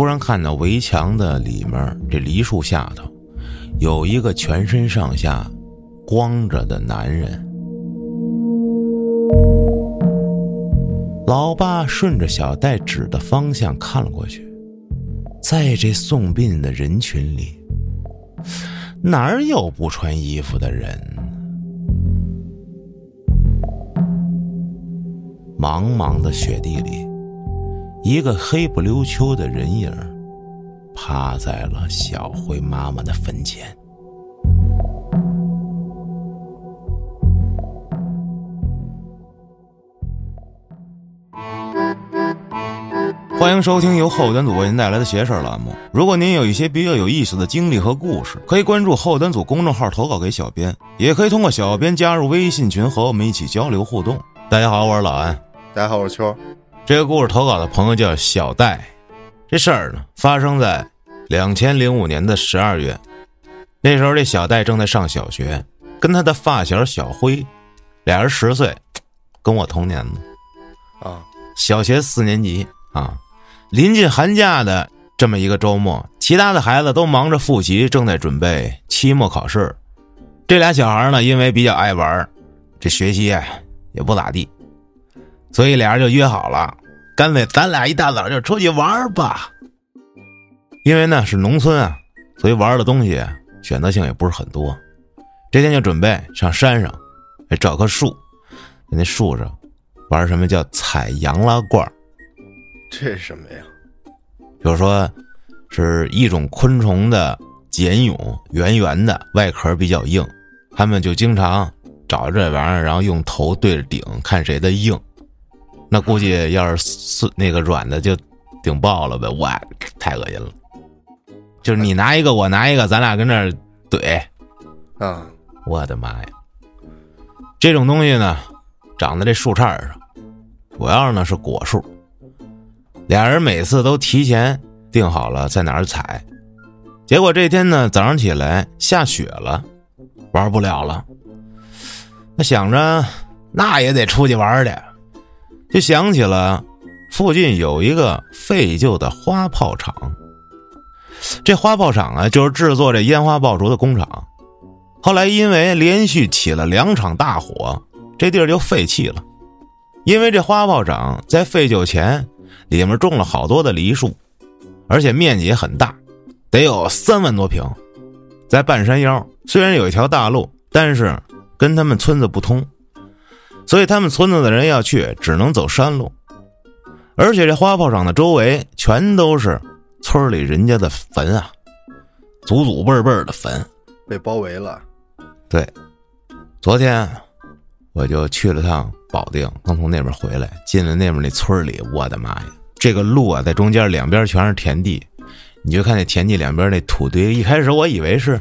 突然看到围墙的里面，这梨树下头有一个全身上下光着的男人。老爸顺着小戴指的方向看了过去，在这送殡的人群里，哪有不穿衣服的人？茫茫的雪地里，一个黑不溜秋的人影趴在了小辉妈妈的坟前。欢迎收听由后端组为您带来的“邪事”栏目。如果您有一些比较有意思的经历和故事，可以关注后端组公众号投稿给小编，也可以通过小编加入微信群和我们一起交流互动。大家好，我是老安。大家好，我是秋。这个故事投稿的朋友叫小戴。这事儿呢，发生在两千零五年的十二月。那时候，这小戴正在上小学，跟他的发小小辉，俩人十岁，跟我同年的啊，小学四年级啊。临近寒假的这么一个周末，其他的孩子都忙着复习，正在准备期末考试。这俩小孩呢，因为比较爱玩，这学习也不咋地，所以俩人就约好了，干脆咱俩一大早就出去玩吧。因为呢是农村啊，所以玩的东西选择性也不是很多。这天就准备上山上，找棵树，在那树上玩什么叫采洋拉罐这是什么呀？就是说，是一种昆虫的茧蛹，圆圆的，外壳比较硬。他们就经常找这玩意儿，然后用头对着顶，看谁的硬。那估计要是碎那个软的，就顶爆了呗！哇，太恶心了。就是你拿一个，我拿一个，咱俩跟那儿怼。啊，我的妈呀！这种东西呢，长在这树杈上，主要呢是果树。俩人每次都提前定好了在哪儿采，结果这天呢早上起来下雪了，玩不了了。那想着那也得出去玩去，就想起了附近有一个废旧的花炮厂。这花炮厂啊，就是制作这烟花爆竹的工厂。后来因为连续起了两场大火，这地儿就废弃了。因为这花炮厂在废旧前。里面种了好多的梨树，而且面积也很大，得有三万多平，在半山腰。虽然有一条大路，但是跟他们村子不通，所以他们村子的人要去，只能走山路。而且这花炮厂的周围全都是村里人家的坟啊，祖祖辈辈的坟，被包围了。对，昨天我就去了趟保定，刚从那边回来，进了那边那村里，我的妈呀！这个路啊，在中间两边全是田地，你就看那田地两边那土堆。一开始我以为是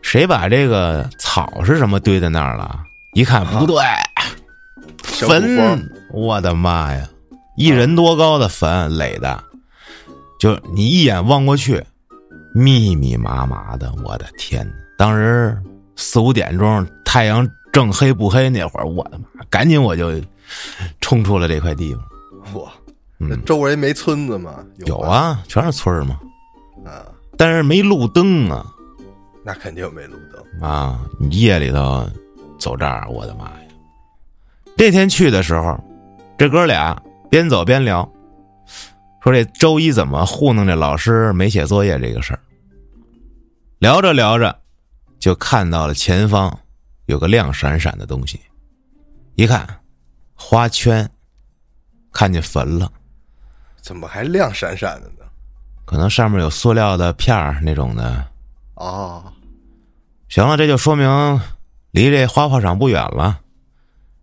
谁把这个草是什么堆在那儿了，一看不对，坟！我的妈呀，一人多高的坟垒的，就你一眼望过去，密密麻麻的。我的天！当时四五点钟，太阳正黑不黑那会儿，我的妈！赶紧我就冲出了这块地方，哇！那周围没村子吗？有啊，全是村儿嘛。啊，但是没路灯啊。那肯定没路灯啊！你夜里头走这儿，我的妈呀！这天去的时候，这哥俩边走边聊，说这周一怎么糊弄这老师没写作业这个事儿。聊着聊着，就看到了前方有个亮闪闪的东西，一看花圈，看见坟了。怎么还亮闪闪的呢？可能上面有塑料的片儿那种的。哦，行了，这就说明离这花炮厂不远了。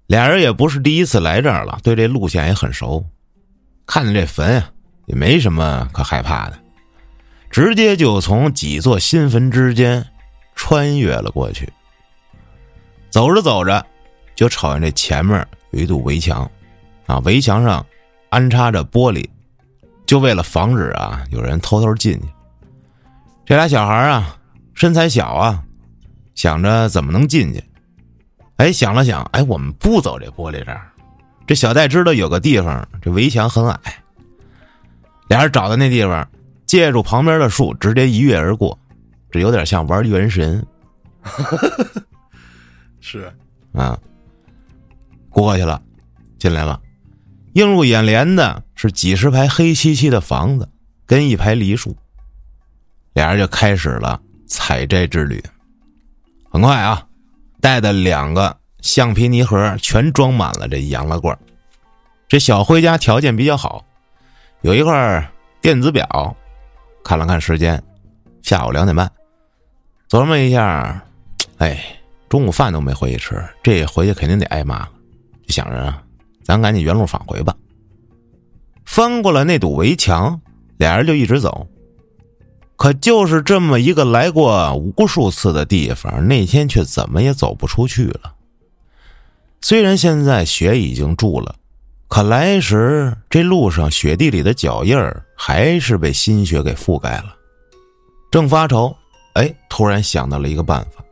俩人也不是第一次来这儿了，对这路线也很熟。看见这坟呀，也没什么可害怕的，直接就从几座新坟之间穿越了过去。走着走着，就瞅见这前面有一堵围墙，啊，围墙上安插着玻璃。就为了防止啊，有人偷偷进去。这俩小孩啊，身材小啊，想着怎么能进去。哎，想了想，哎，我们不走这玻璃这儿。这小戴知道有个地方，这围墙很矮。俩人找到那地方，借助旁边的树直接一跃而过，这有点像玩原神。是啊，过去了，进来了，映入眼帘的是几十排黑漆漆的房子跟一排梨树。俩人就开始了采摘之旅。很快啊，带的两个橡皮泥盒全装满了这洋蜡罐。这小辉家条件比较好，有一块电子表，看了看时间，下午两点半。琢磨一下，哎，中午饭都没回去吃，这回去肯定得挨骂了。就想着啊，咱赶紧原路返回吧。翻过了那堵围墙，俩人就一直走。可就是这么一个来过无数次的地方，那天却怎么也走不出去了。虽然现在雪已经住了。可来时，这路上雪地里的脚印儿还是被新雪给覆盖了。正发愁，哎，突然想到了一个办法。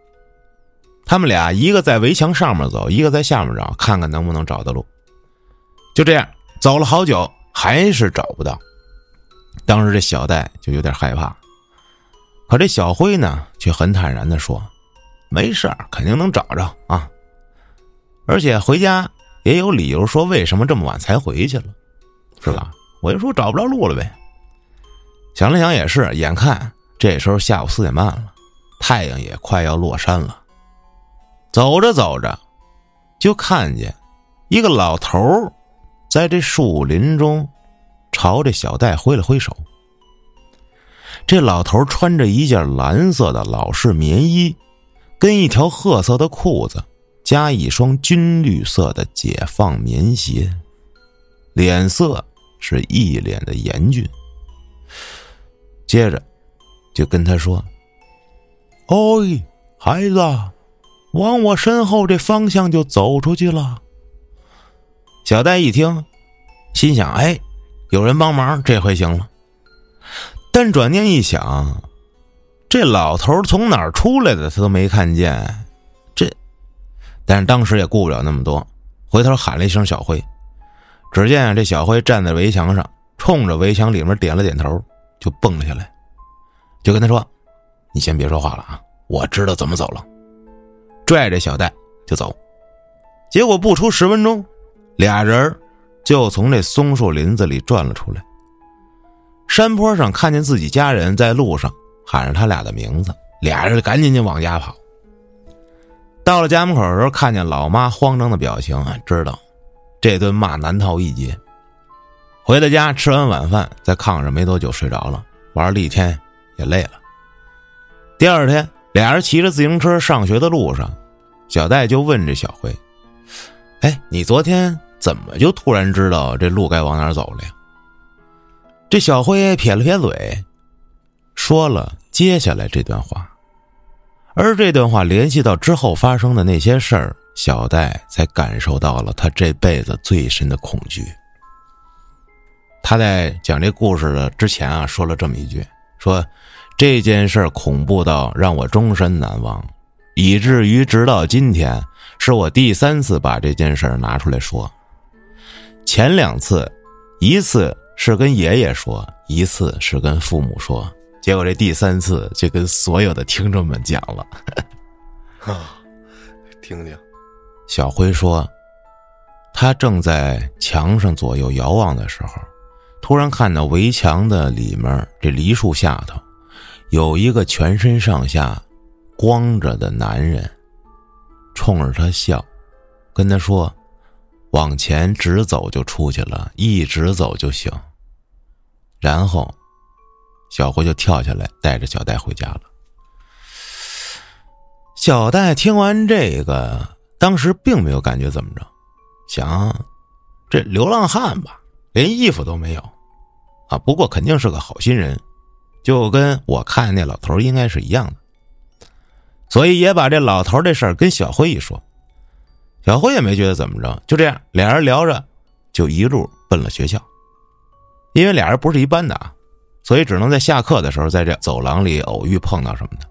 他们俩一个在围墙上面走，一个在下面找，看看能不能找到路。就这样走了好久，还是找不到。当时这小戴就有点害怕，可这小辉呢，却很坦然的说：“没事儿肯定能找着啊，而且回家。”也有理由说为什么这么晚才回去了，是吧？我就说找不着路了呗。想了想也是，眼看这时候下午四点半了，太阳也快要落山了。走着走着，就看见一个老头在这树林中朝着小戴挥了挥手。这老头穿着一件蓝色的老式棉衣，跟一条褐色的裤子。加一双军绿色的解放棉鞋，脸色是一脸的严峻。接着，就跟他说：“哎，孩子，往我身后这方向就走出去了。”小戴一听，心想：“哎，有人帮忙，这回行了。”但转念一想，这老头从哪儿出来的，他都没看见。这但是当时也顾不了那么多，回头喊了一声“小辉”，只见这小辉站在围墙上，冲着围墙里面点了点头，就蹦了下来，就跟他说：“你先别说话了啊，我知道怎么走了。”拽着小戴就走。结果不出十分钟，俩人就从这松树林子里转了出来。山坡上看见自己家人在路上喊着他俩的名字，俩人赶紧就往家跑。到了家门口的时候，看见老妈慌张的表情，知道这顿骂难逃一劫。回到家，吃完晚饭，在炕上没多久睡着了。玩了一天，也累了。第二天，俩人骑着自行车上学的路上，小戴就问这小辉：“哎，你昨天怎么就突然知道这路该往哪走了呀？”这小辉撇了撇嘴，说了接下来这段话。而这段话联系到之后发生的那些事儿，小戴才感受到了他这辈子最深的恐惧。他在讲这故事的之前啊，说了这么一句：“说这件事恐怖到让我终身难忘，以至于直到今天，是我第三次把这件事拿出来说。前两次，一次是跟爷爷说，一次是跟父母说。”结果这第三次就跟所有的听众们讲了，啊，听听。小辉说，他正在墙上左右遥望的时候，突然看到围墙的里面这梨树下头，有一个全身上下光着的男人，冲着他笑，跟他说：“往前直走就出去了，一直走就行。”然后。小辉就跳下来，带着小戴回家了。小戴听完这个，当时并没有感觉怎么着，想这流浪汉吧，连衣服都没有，啊，不过肯定是个好心人，就跟我看那老头应该是一样的，所以也把这老头这事儿跟小辉一说，小辉也没觉得怎么着，就这样，俩人聊着，就一路奔了学校，因为俩人不是一般的啊。所以只能在下课的时候，在这走廊里偶遇碰到什么的。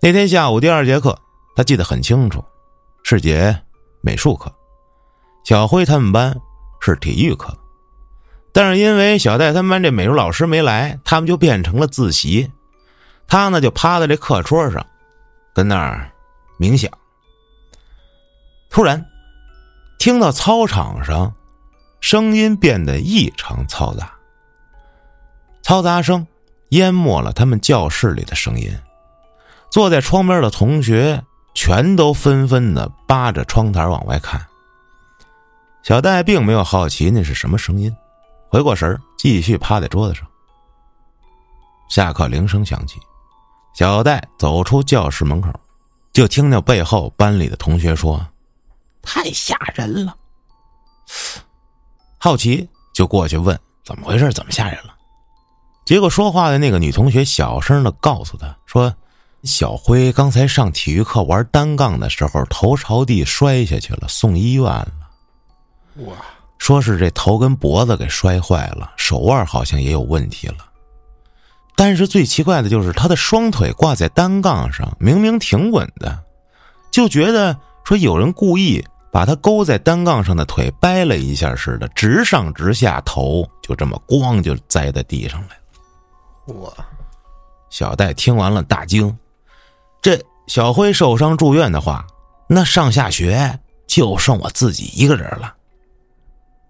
那天下午第二节课，他记得很清楚，是节美术课。小辉他们班是体育课，但是因为小戴他们班这美术老师没来，他们就变成了自习。他呢就趴在这课桌上，跟那儿冥想。突然，听到操场上声音变得异常嘈杂，嘈杂声淹没了他们教室里的声音。坐在窗边的同学全都纷纷的扒着窗台往外看。小戴并没有好奇那是什么声音，回过神继续趴在桌子上。下课铃声响起，小戴走出教室门口，就听到背后班里的同学说：“太吓人了。”好奇就过去问：“怎么回事？怎么吓人了？”结果说话的那个女同学小声的告诉他说。小辉刚才上体育课玩单杠的时候，头朝地摔下去了，送医院了。哇！说是这头跟脖子给摔坏了，手腕好像也有问题了。但是最奇怪的就是他的双腿挂在单杠上，明明挺稳的，就觉得说有人故意把他勾在单杠上的腿掰了一下似的，直上直下，头就这么咣就栽在地上来了。我！小戴听完了大惊。这小辉受伤住院的话，那上下学就剩我自己一个人了。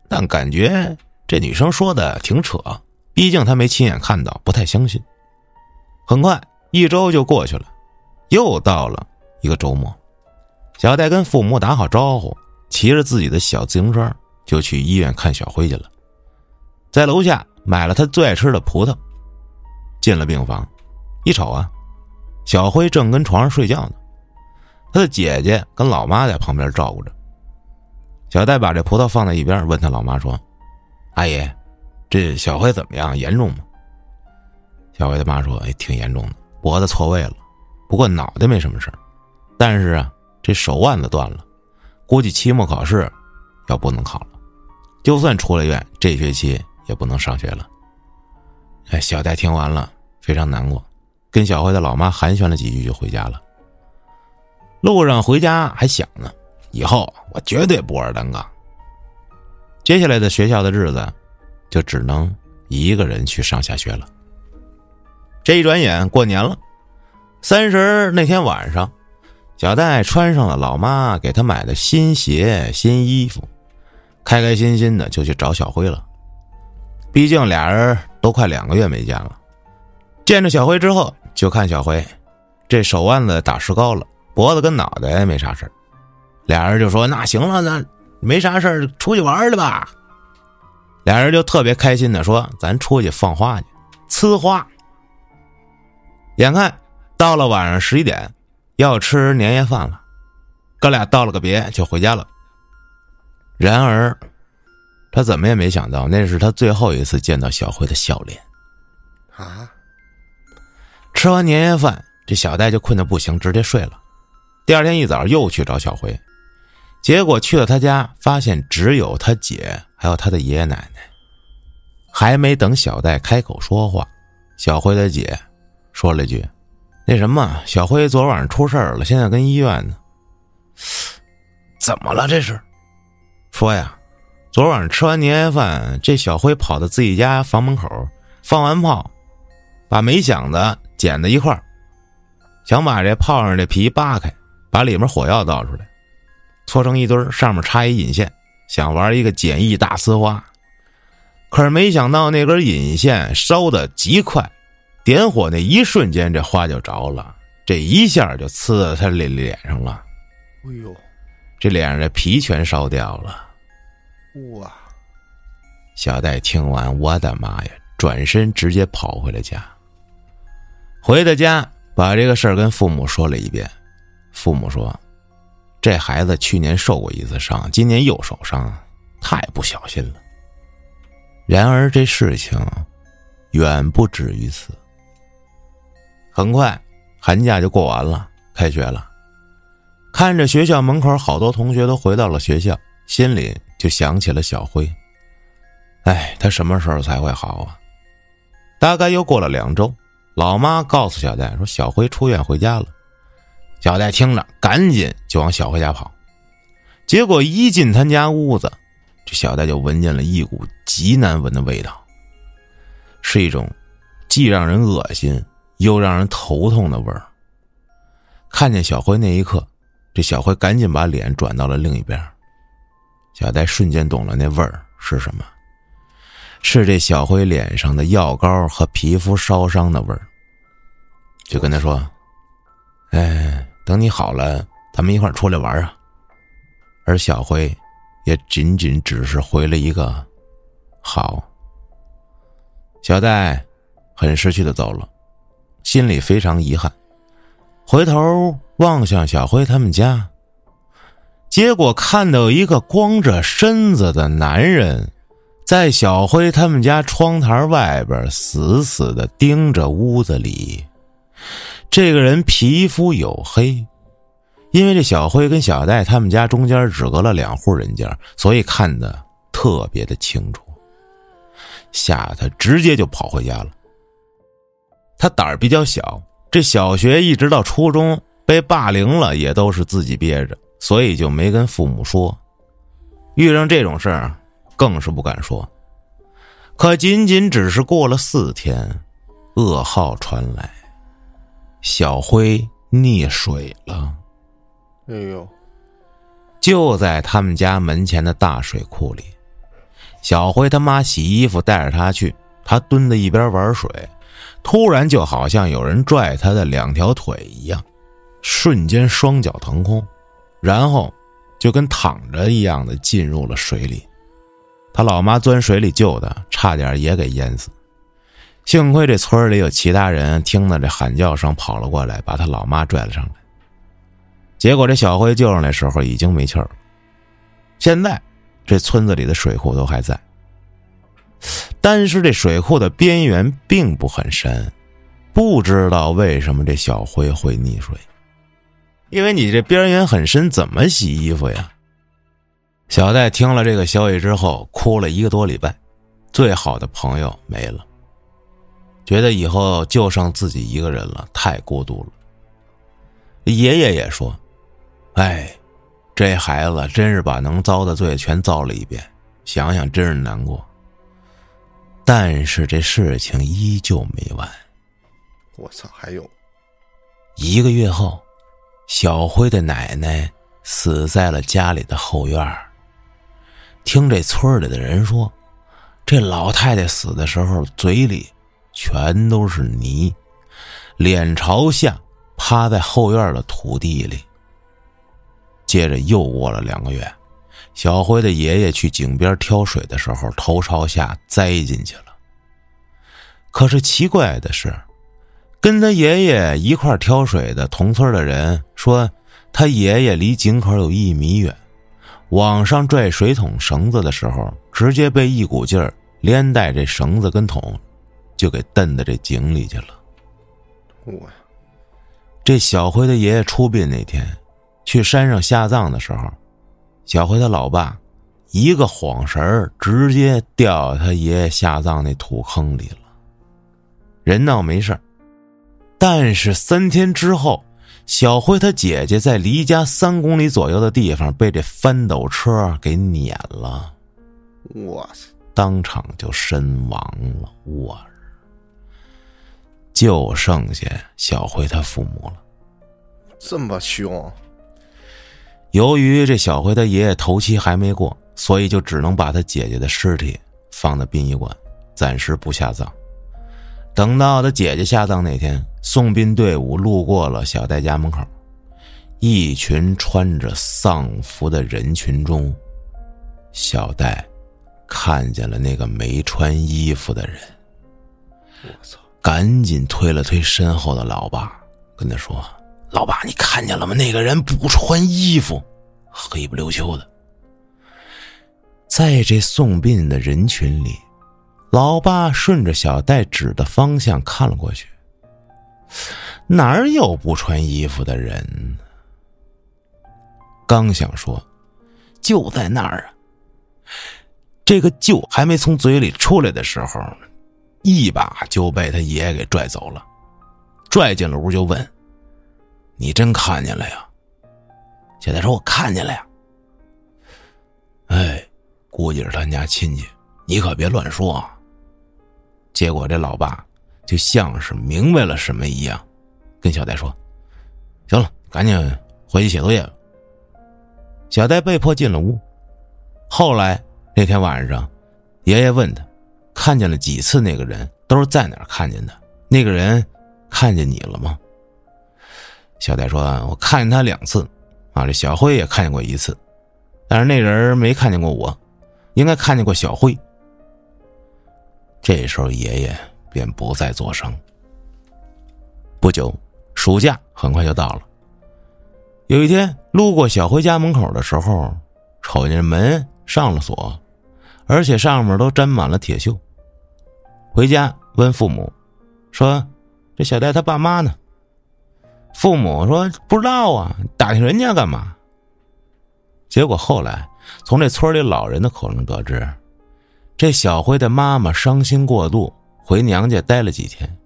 但感觉这女生说的挺扯，毕竟她没亲眼看到，不太相信。很快一周就过去了，又到了一个周末，小戴跟父母打好招呼，骑着自己的小自行车就去医院看小辉去了。在楼下买了他最爱吃的葡萄，进了病房，一瞅啊。小辉正跟床上睡觉呢，他的姐姐跟老妈在旁边照顾着。小戴把这葡萄放在一边，问他老妈说：“阿姨，这小辉怎么样？严重吗？”小辉他妈说：“哎，挺严重的，脖子错位了，不过脑袋没什么事但是啊，这手腕子断了，估计期末考试要不能考了，就算出了院，这学期也不能上学了。”哎，小戴听完了，非常难过。跟小辉的老妈寒暄了几句，就回家了。路上回家还想呢，以后我绝对不玩单杠。接下来的学校的日子，就只能一个人去上下学了。这一转眼过年了，三十那天晚上，小戴穿上了老妈给他买的新鞋、新衣服，开开心心的就去找小辉了。毕竟俩人都快两个月没见了。见着小辉之后，就看小辉，这手腕子打石膏了，脖子跟脑袋没啥事俩人就说：“那行了，那没啥事出去玩去吧。”俩人就特别开心的说：“咱出去放花去，呲花。”眼看到了晚上十一点，要吃年夜饭了，哥俩道了个别就回家了。然而，他怎么也没想到，那是他最后一次见到小辉的笑脸。啊！吃完年夜饭，这小戴就困得不行，直接睡了。第二天一早又去找小辉，结果去了他家，发现只有他姐还有他的爷爷奶奶。还没等小戴开口说话，小辉的姐说了句：“那什么，小辉昨晚上出事了，现在跟医院呢。”怎么了？这是？说呀，昨晚上吃完年夜饭，这小辉跑到自己家房门口放完炮，把没响的。捡在一块儿，想把这炮上的皮扒开，把里面火药倒出来，搓成一堆上面插一引线，想玩一个简易大呲花。可是没想到那根引线烧的极快，点火那一瞬间，这花就着了，这一下就呲在他脸脸上了。哎呦，这脸上的皮全烧掉了。哇！小戴听完，我的妈呀！转身直接跑回了家。回到家，把这个事儿跟父母说了一遍。父母说：“这孩子去年受过一次伤，今年又受伤，太不小心了。”然而这事情远不止于此。很快，寒假就过完了，开学了。看着学校门口好多同学都回到了学校，心里就想起了小辉。哎，他什么时候才会好啊？大概又过了两周。老妈告诉小戴说：“小辉出院回家了。”小戴听着，赶紧就往小辉家跑。结果一进他家屋子，这小戴就闻见了一股极难闻的味道，是一种既让人恶心又让人头痛的味儿。看见小辉那一刻，这小辉赶紧把脸转到了另一边。小戴瞬间懂了那味儿是什么，是这小辉脸上的药膏和皮肤烧伤的味儿。就跟他说：“哎，等你好了，咱们一块出来玩啊。”而小辉也仅仅只是回了一个“好”。小戴很识趣的走了，心里非常遗憾。回头望向小辉他们家，结果看到一个光着身子的男人，在小辉他们家窗台外边死死的盯着屋子里。这个人皮肤黝黑，因为这小辉跟小戴他们家中间只隔了两户人家，所以看得特别的清楚。吓得他直接就跑回家了。他胆儿比较小。这小学一直到初中被霸凌了，也都是自己憋着，所以就没跟父母说。遇上这种事儿，更是不敢说。可仅仅只是过了四天，噩耗传来，小辉溺水了。哎呦！就在他们家门前的大水库里，小辉他妈洗衣服带着他去，他蹲在一边玩水。突然，就好像有人拽他的两条腿一样，瞬间双脚腾空，然后就跟躺着一样的进入了水里。他老妈钻水里救他，差点也给淹死。幸亏这村里有其他人听到这喊叫声跑了过来，把他老妈拽了上来。结果这小辉救上来时候已经没气儿了。现在这村子里的水库都还在。但是这水库的边缘并不很深，不知道为什么这小辉会溺水。因为你这边缘很深，怎么洗衣服呀？小戴听了这个消息之后，哭了一个多礼拜，最好的朋友没了，觉得以后就剩自己一个人了，太孤独了。爷爷也说：“哎，这孩子真是把能遭的罪全遭了一遍，想想真是难过。”但是这事情依旧没完。我操！还有一个月后，小辉的奶奶死在了家里的后院听这村里的人说，这老太太死的时候嘴里全都是泥，脸朝下趴在后院的土地里。接着又过了两个月。小辉的爷爷去井边挑水的时候，头朝下栽进去了。可是奇怪的是，跟他爷爷一块挑水的同村的人说，他爷爷离井口有一米远，往上拽水桶绳子的时候，直接被一股劲儿连带这绳子跟桶，就给蹬到这井里去了。我，这小辉的爷爷出殡那天，去山上下葬的时候。小辉他老爸，一个晃神直接掉他爷爷下葬那土坑里了。人倒没事但是三天之后，小辉他姐姐在离家三公里左右的地方被这翻斗车给碾了，我操！当场就身亡了。我就剩下小辉他父母了，这么凶。由于这小辉他爷爷头七还没过，所以就只能把他姐姐的尸体放在殡仪馆，暂时不下葬。等到他姐姐下葬那天，送殡队伍路过了小戴家门口，一群穿着丧服的人群中，小戴看见了那个没穿衣服的人。我操！赶紧推了推身后的老爸，跟他说。老爸，你看见了吗？那个人不穿衣服，黑不溜秋的。在这送殡的人群里，老爸顺着小戴指的方向看了过去，哪儿有不穿衣服的人？刚想说，就在那儿啊！这个“就”还没从嘴里出来的时候，一把就被他爷爷给拽走了，拽进了屋就问。你真看见了呀？现在说我看见了呀。哎，估计是他家亲戚，你可别乱说。”啊结果这老爸就像是明白了什么一样，跟小戴说：“行了，赶紧回去写作业吧。”小戴被迫进了屋。后来那天晚上，爷爷问他：“看见了几次那个人？都是在哪看见的？那个人看见你了吗？”小戴说：“我看见他两次，啊，这小辉也看见过一次，但是那人没看见过我，应该看见过小辉。”这时候爷爷便不再作声。不久，暑假很快就到了。有一天路过小辉家门口的时候，瞅见门上了锁，而且上面都粘满了铁锈。回家问父母，说：“这小戴他爸妈呢？”父母说：“不知道啊，打听人家干嘛？”结果后来从这村里老人的口中得知，这小辉的妈妈伤心过度，回娘家待了几天。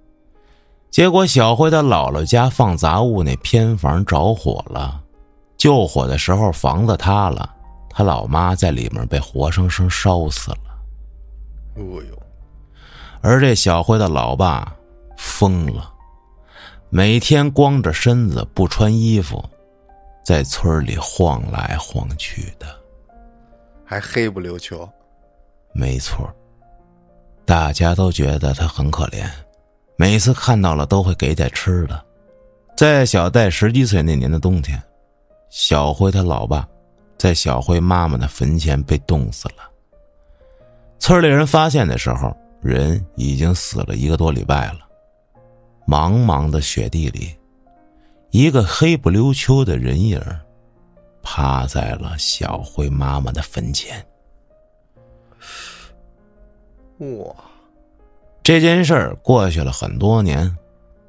结果小辉的姥姥家放杂物那偏房着火了，救火的时候房子塌了，他老妈在里面被活生生烧死了。哎呦，而这小辉的老爸疯了。每天光着身子不穿衣服，在村里晃来晃去的，还黑不溜秋。没错，大家都觉得他很可怜，每次看到了都会给点吃的。在小戴十几岁那年的冬天，小辉他老爸在小辉妈妈的坟前被冻死了。村里人发现的时候，人已经死了一个多礼拜了。茫茫的雪地里，一个黑不溜秋的人影趴在了小辉妈妈的坟前。哇！这件事儿过去了很多年，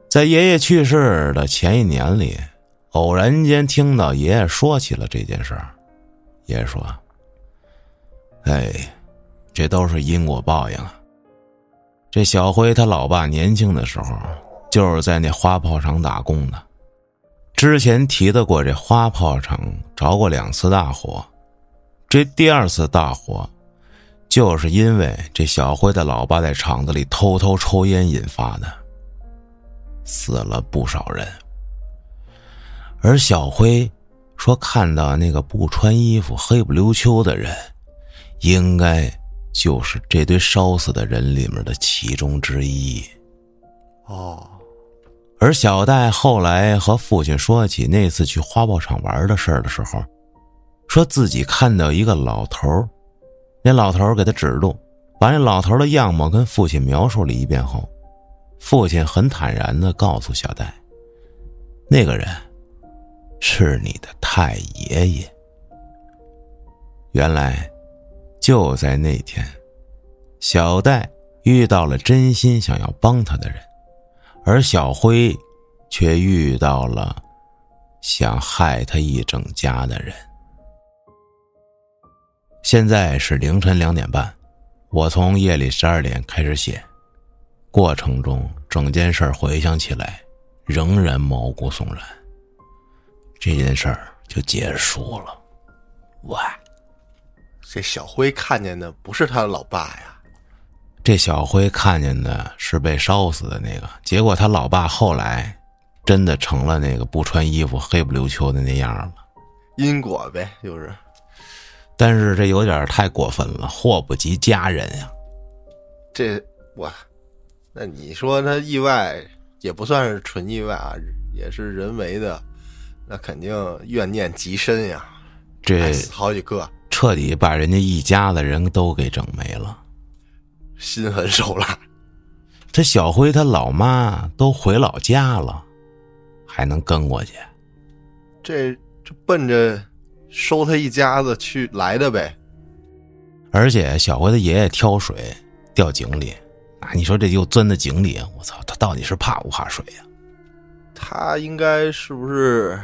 在爷爷去世的前一年里，偶然间听到爷爷说起了这件事儿。爷爷说：“哎，这都是因果报应啊！这小辉他老爸年轻的时候。”就是在那花炮厂打工的，之前提到过，这花炮厂着过两次大火，这第二次大火，就是因为这小辉的老爸在厂子里偷偷抽烟引发的，死了不少人。而小辉说看到那个不穿衣服、黑不溜秋的人，应该就是这堆烧死的人里面的其中之一。哦。而小戴后来和父亲说起那次去花炮厂玩的事儿的时候，说自己看到一个老头儿那老头儿给他指路，把那老头的样貌跟父亲描述了一遍后，父亲很坦然的告诉小戴：“那个人是你的太爷爷。”原来，就在那天，小戴遇到了真心想要帮他的人。而小辉，却遇到了想害他一整家的人。现在是凌晨两点半，我从夜里十二点开始写，过程中整件事回想起来，仍然毛骨悚然。这件事儿就结束了。喂，这小辉看见的不是他的老爸呀。这小辉看见的是被烧死的那个，结果他老爸后来真的成了那个不穿衣服、黑不溜秋的那样了。因果呗，就是。但是这有点太过分了，祸不及家人呀。这哇，那你说他意外也不算是纯意外啊，也是人为的，那肯定怨念极深呀。这好几个，彻底把人家一家子人都给整没了。心狠手辣，这小辉他老妈都回老家了，还能跟过去？这这奔着收他一家子去来的呗。而且小辉他爷爷挑水掉井里，啊，你说这又钻到井里，我操，他到底是怕不怕水呀？他应该是不是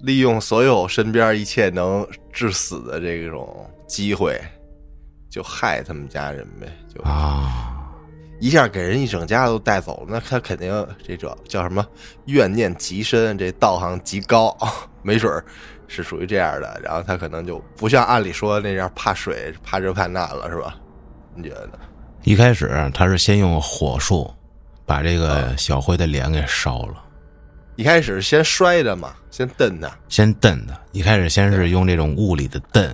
利用所有身边一切能致死的这种机会？就害他们家人呗，就啊，一下给人一整家都带走了，那他肯定这这叫什么怨念极深，这道行极高，没准是属于这样的。然后他可能就不像按理说那样怕水、怕这怕那了，是吧？你觉得？一开始他是先用火术把这个小辉的脸给烧了，一开始先摔的嘛，先蹬他先蹬他。一开始先是用这种物理的蹬，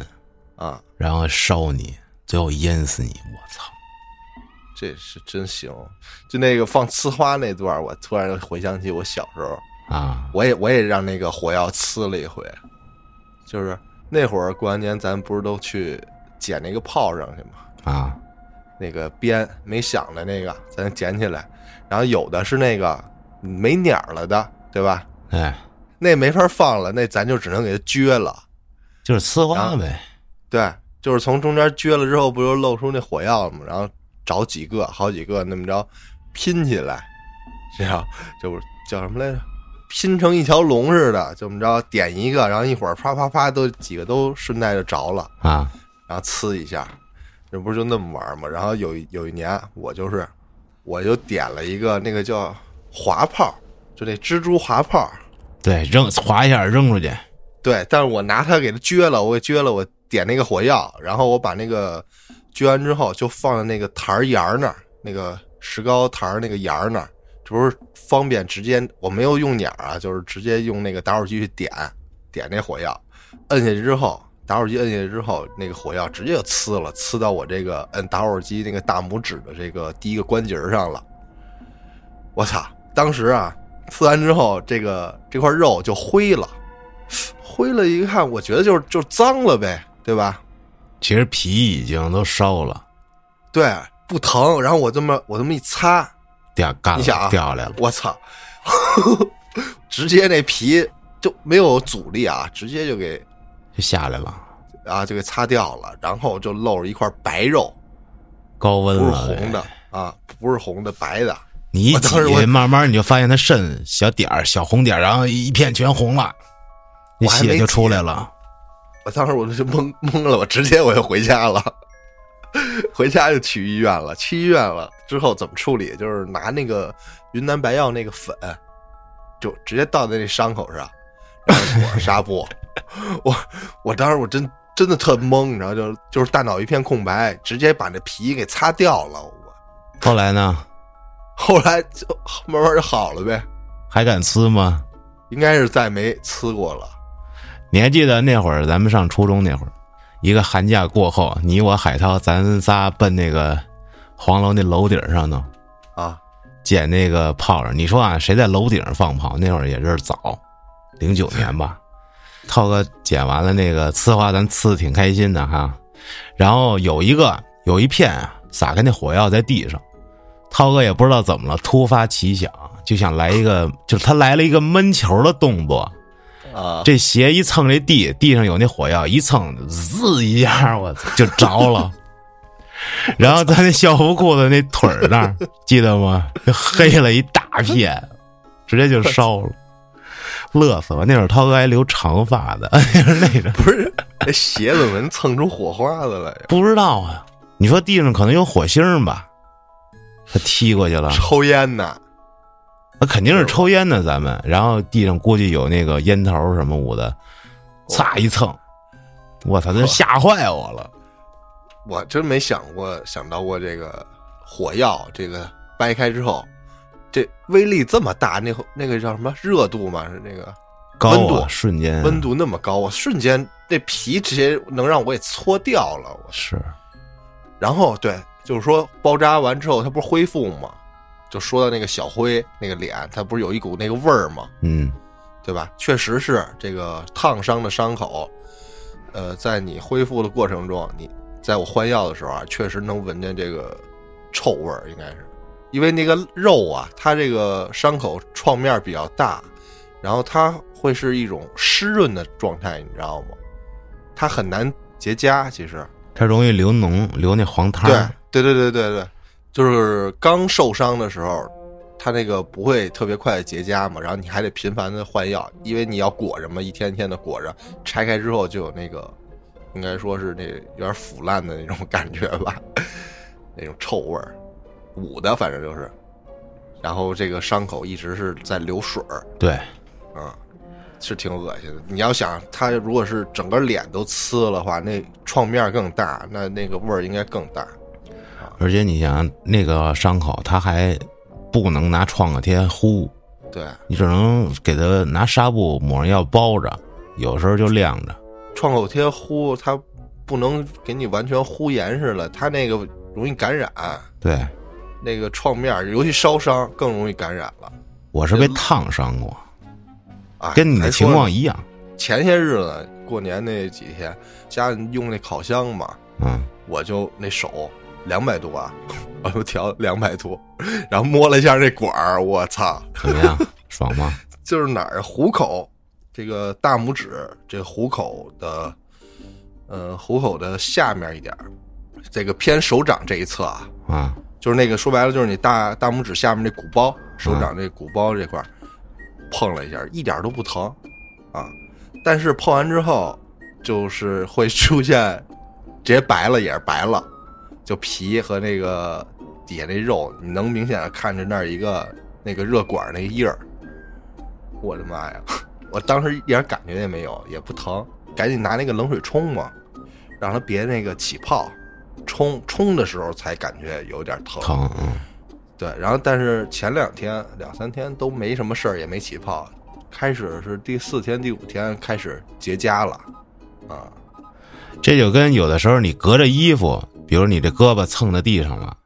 啊，然后烧你，最后淹死你。我操！这是真行。就那个放呲花那段，我突然回想起我小时候，啊，我也我也让那个火药呲了一回，就是那会儿过完年，咱不是都去捡那个炮仗去吗？啊，那个鞭没响的那个，咱捡起来，然后有的是那个没鸟了的，对吧？哎，那没法放了，那咱就只能给它撅了。就是呲花呗。对，就是从中间撅了之后，不就露出那火药了吗？然后找几个、好几个那么着拼起来，这样就是叫什么来着？拼成一条龙似的，这么着点一个，然后一会儿啪啪啪都几个都顺带着着了，啊，然后呲一下，这不是就那么玩吗？然后有一有一年，我就是我就点了一个那个叫滑炮，就那蜘蛛滑炮，对，扔划一下扔出去。对，但是我拿它给它撅了，我给撅了，我点那个火药，然后我把那个撅完之后，就放在那个台沿儿那儿，那个石膏台那个沿儿那儿，这不是方便直接，我没有用鸟啊，就是直接用那个打火机去点点那火药，摁下去之后，打火机摁下去之后，那个火药直接就呲了，呲到我这个摁打火机那个大拇指的这个第一个关节上了。我操！当时啊，呲完之后，这个这块肉就灰了。灰了一看，我觉得就是就脏了呗，对吧？其实皮已经都烧了，对，不疼。然后我这么我这么一擦，掉干你想啊了掉下来了。我操，直接那皮就没有阻力啊，直接就给就下来了，啊就给擦掉了，然后就露着一块白肉，高温不是。红的啊，不是红的，白的。你一挤，慢慢你就发现它渗小点儿、小红点儿，然后一片全红了，那我还没血就出来了。我当时我就懵懵了，我直接我就回家了，回家就去医院了。去医院了之后怎么处理？就是拿那个云南白药那个粉，就直接倒在那伤口上，然后裹上纱布。我我当时我真真的特懵，你知道，就就是大脑一片空白，直接把那皮给擦掉了。我后来呢，后来就慢慢就好了呗，还敢呲吗？应该是再没呲过了。你还记得那会儿咱们上初中那会儿，一个寒假过后，你我海涛咱仨奔那个黄楼那楼顶上呢啊，捡那个炮仗。你说啊，谁在楼顶上放炮？那会儿也是早，零九年吧。涛哥捡完了那个呲花，咱呲的挺开心的哈。然后有一个有一片啊，撒开那火药在地上，涛哥也不知道怎么了，突发奇想，就想来一个，就是他来了一个闷球的动作。啊，这鞋一蹭这地，地上有那火药，一蹭，滋一下，我操，就着了。然后在那校服裤子那腿儿那儿，记得吗？就黑了一大片，直接就烧了，乐死我！那会儿涛哥还留长发的，那个不是那鞋子能蹭出火花子来呀？不知道啊。你说地上可能有火星吧？他踢过去了，抽烟呢？那肯定是抽烟的，咱们。然后地上估计有那个烟头什么捂的，擦一蹭，我操，真吓坏我了。我真没想过想到过这个火药，这个掰开之后，这威力这么大，那那个叫什么热度嘛？是那个高温度啊，瞬间温度那么高，我瞬间那皮直接能让我给搓掉了。我是然后对，就是说包扎完之后，它不是恢复吗？就说到那个小辉那个脸，它不是有一股那个味儿吗？嗯，对吧？确实是这个烫伤的伤口，呃，在你恢复的过程中，你在我换药的时候啊，确实能闻见这个臭味儿，应该是因为那个肉啊，它这个伤口创面比较大，然后它会是一种湿润的状态，你知道吗？它很难结痂，其实。它容易流脓，流那黄汤。对对对对对，就是刚受伤的时候，它那个不会特别快的结痂嘛，然后你还得频繁的换药，因为你要裹着嘛，一天一天的裹着，拆开之后就有那个，应该说是那有点腐烂的那种感觉吧，那种臭味儿，捂的反正就是，然后这个伤口一直是在流水儿，对，嗯、是挺恶心的。你要想，他如果是整个脸都呲了的话，那创面更大，那那个味儿应该更大。而且你想那个伤口，它还不能拿创可贴糊，对，你只能给它拿纱布抹上药包着，有时候就晾着。创口贴糊它不能给你完全糊严实了，它那个容易感染。对，那个创面，尤其烧伤更容易感染了。我是被烫伤过，啊，跟你的情况一样。前些日子过年那几天，家里用那烤箱嘛，嗯，我就那手两百多。啊，我就调两百多，然后摸了一下这管儿，我操，怎么样？爽吗？就是哪儿虎口这个大拇指这虎口的，呃，虎口的下面一点儿，这个偏手掌这一侧啊，啊，就是那个说白了就是你大大拇指下面那鼓包，手掌这鼓包这块儿碰了一下，一点都不疼。啊。但是碰完之后，就是会出现直接白了，也是白了，就皮和那个底下那肉，你能明显的看着那儿一个那个热管那个印儿。我的妈呀！我当时一点感觉也没有，也不疼，赶紧拿那个冷水冲嘛，让它别那个起泡。冲冲的时候才感觉有点疼，疼，嗯，对，然后但是前两天两三天都没什么事儿，也没起泡，开始是第四天第五天开始结痂了，啊，这就跟有的时候你隔着衣服，比如你这胳膊蹭在地上了，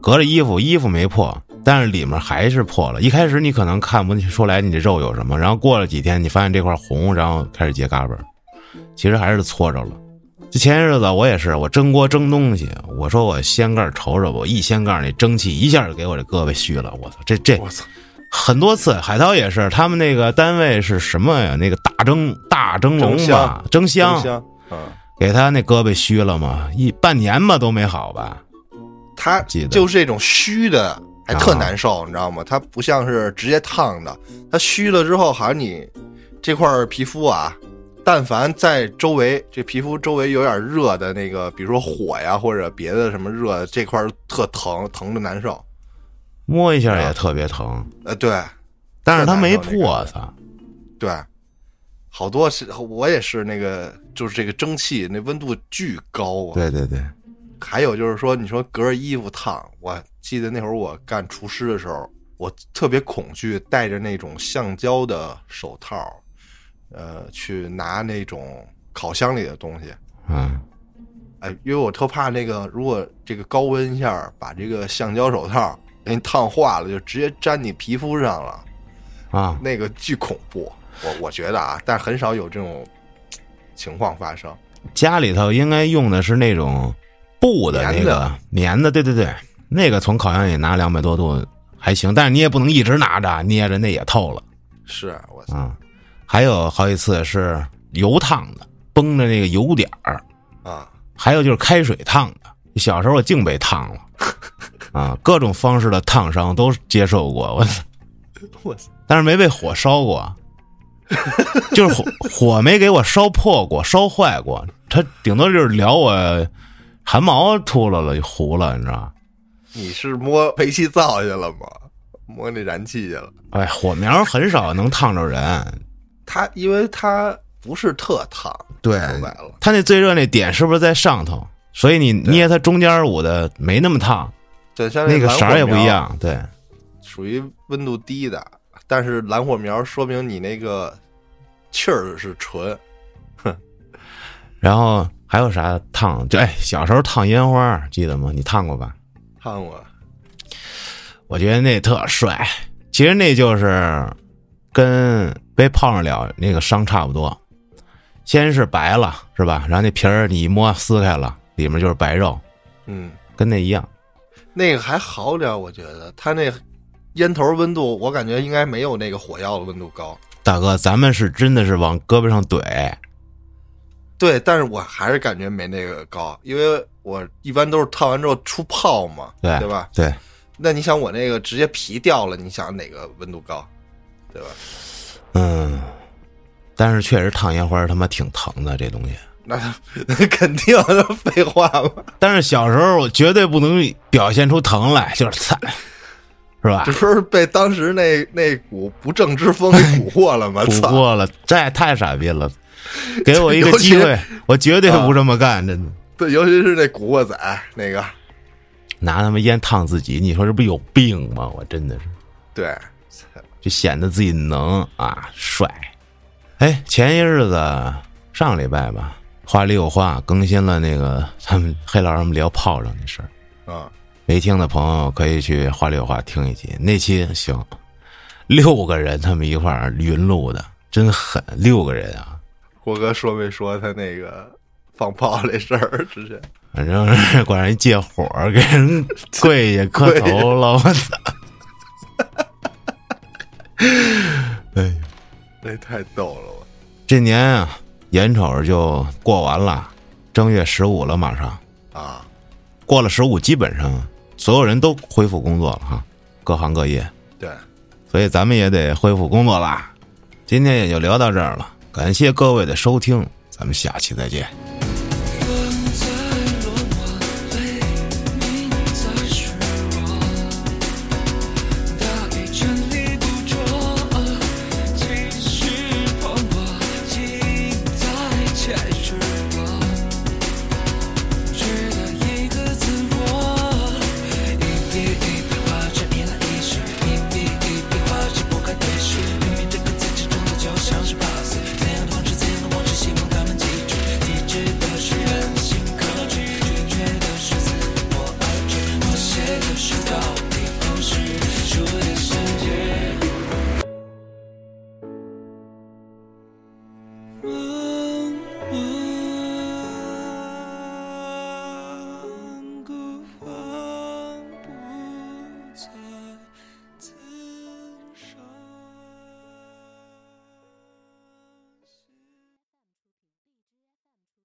隔着衣服，衣服没破，但是里面还是破了。一开始你可能看不出来你这肉有什么，然后过了几天，你发现这块红，然后开始结嘎巴儿，其实还是搓着了。这前些日子我也是，我蒸锅蒸东西，我说我掀盖瞅瞅吧，我一掀盖那蒸汽一下就给我这胳膊虚了，我操，这这我操，很多次，海涛也是，他们那个单位是什么呀？那个大蒸大蒸笼吧，蒸箱蒸箱，嗯，给他那胳膊虚了吗，一半年吧都没好吧？他就是这种虚的，还特难受，你知道吗？他不像是直接烫的，他虚了之后，好像你这块儿皮肤啊，但凡在周围这皮肤周围有点热的那个，比如说火呀或者别的什么热，这块儿特疼，疼的难受。摸一下也特别疼，呃，对。但是他没破，个操！对，好多是我也是那个，就是这个蒸汽那温度巨高啊。对对对，还有就是说，你说隔着衣服烫，我记得那会儿我干厨师的时候，我特别恐惧戴着那种橡胶的手套，呃，去拿那种烤箱里的东西。嗯，哎，因为我特怕那个，如果这个高温下把这个橡胶手套给你烫化了，就直接粘你皮肤上了，啊，那个巨恐怖。我我觉得啊，但很少有这种情况发生。家里头应该用的是那种布的那个棉的的，对对对，那个从烤箱里拿两百多度还行，但是你也不能一直拿着，捏着那也透了是我操啊。还有好几次是油烫的，崩着那个油点儿，啊！还有就是开水烫的。小时候我净被烫了 啊，各种方式的烫伤都接受过，我操！我操！但是没被火烧过，就是火火没给我烧破过、烧坏过，它顶多就是燎我汗毛秃噜了、糊了，你知道吗？你是摸煤气灶去了吗？摸那燃气去了？哎，火苗很少能烫着人，它因为它不是特烫，对它那最热那点是不是在上头？所以你捏它中间捂的没那么烫，对，像那个色儿也不一样，对。属于温度低的，但是蓝火苗说明你那个气儿是纯。哼 然后还有啥烫？就哎，小时候烫烟花，记得吗？你烫过吧？烫过，我觉得那特帅。其实那就是跟被泡上了那个伤差不多，先是白了是吧？然后那皮儿你一摸撕开了，里面就是白肉，嗯，跟那一样。那个还好点儿，我觉得它那烟头温度，我感觉应该没有那个火药的温度高。大哥，咱们是真的是往胳膊上怼，对，但是我还是感觉没那个高，因为我一般都是烫完之后出泡嘛，对对吧？对，那你想我那个直接皮掉了，你想哪个温度高，对吧？嗯。但是确实烫烟花他妈挺疼的，这东西。那那肯定废话嘛，但是小时候我绝对不能表现出疼来，就是惨，是吧这？不是被当时那那股不正之风给蛊惑了吗？蛊惑！了，这也太傻逼了！给我一个机会，我绝对不这么干，真的。对，尤其是那古惑仔那个，拿他妈烟烫自己，你说这不有病吗？我真的是，对，就显得自己能啊帅。哎，前些日子上礼拜吧，话里有话更新了那个他们黑老师们聊炮仗的事儿。啊，没听的朋友可以去话里有话听一集，那期行，六个人他们一块儿云录的，真狠，六个人啊。郭哥说没说他那个放炮那事儿之前？反正是管人借火，给人跪下磕头了，我操！哎，那太逗了，我这年啊，眼瞅着就过完了，正月十五了，马上啊，过了十五，基本上所有人都恢复工作了哈，各行各业，对，所以咱们也得恢复工作啦。今天也就聊到这儿了，感谢各位的收听，咱们下期再见。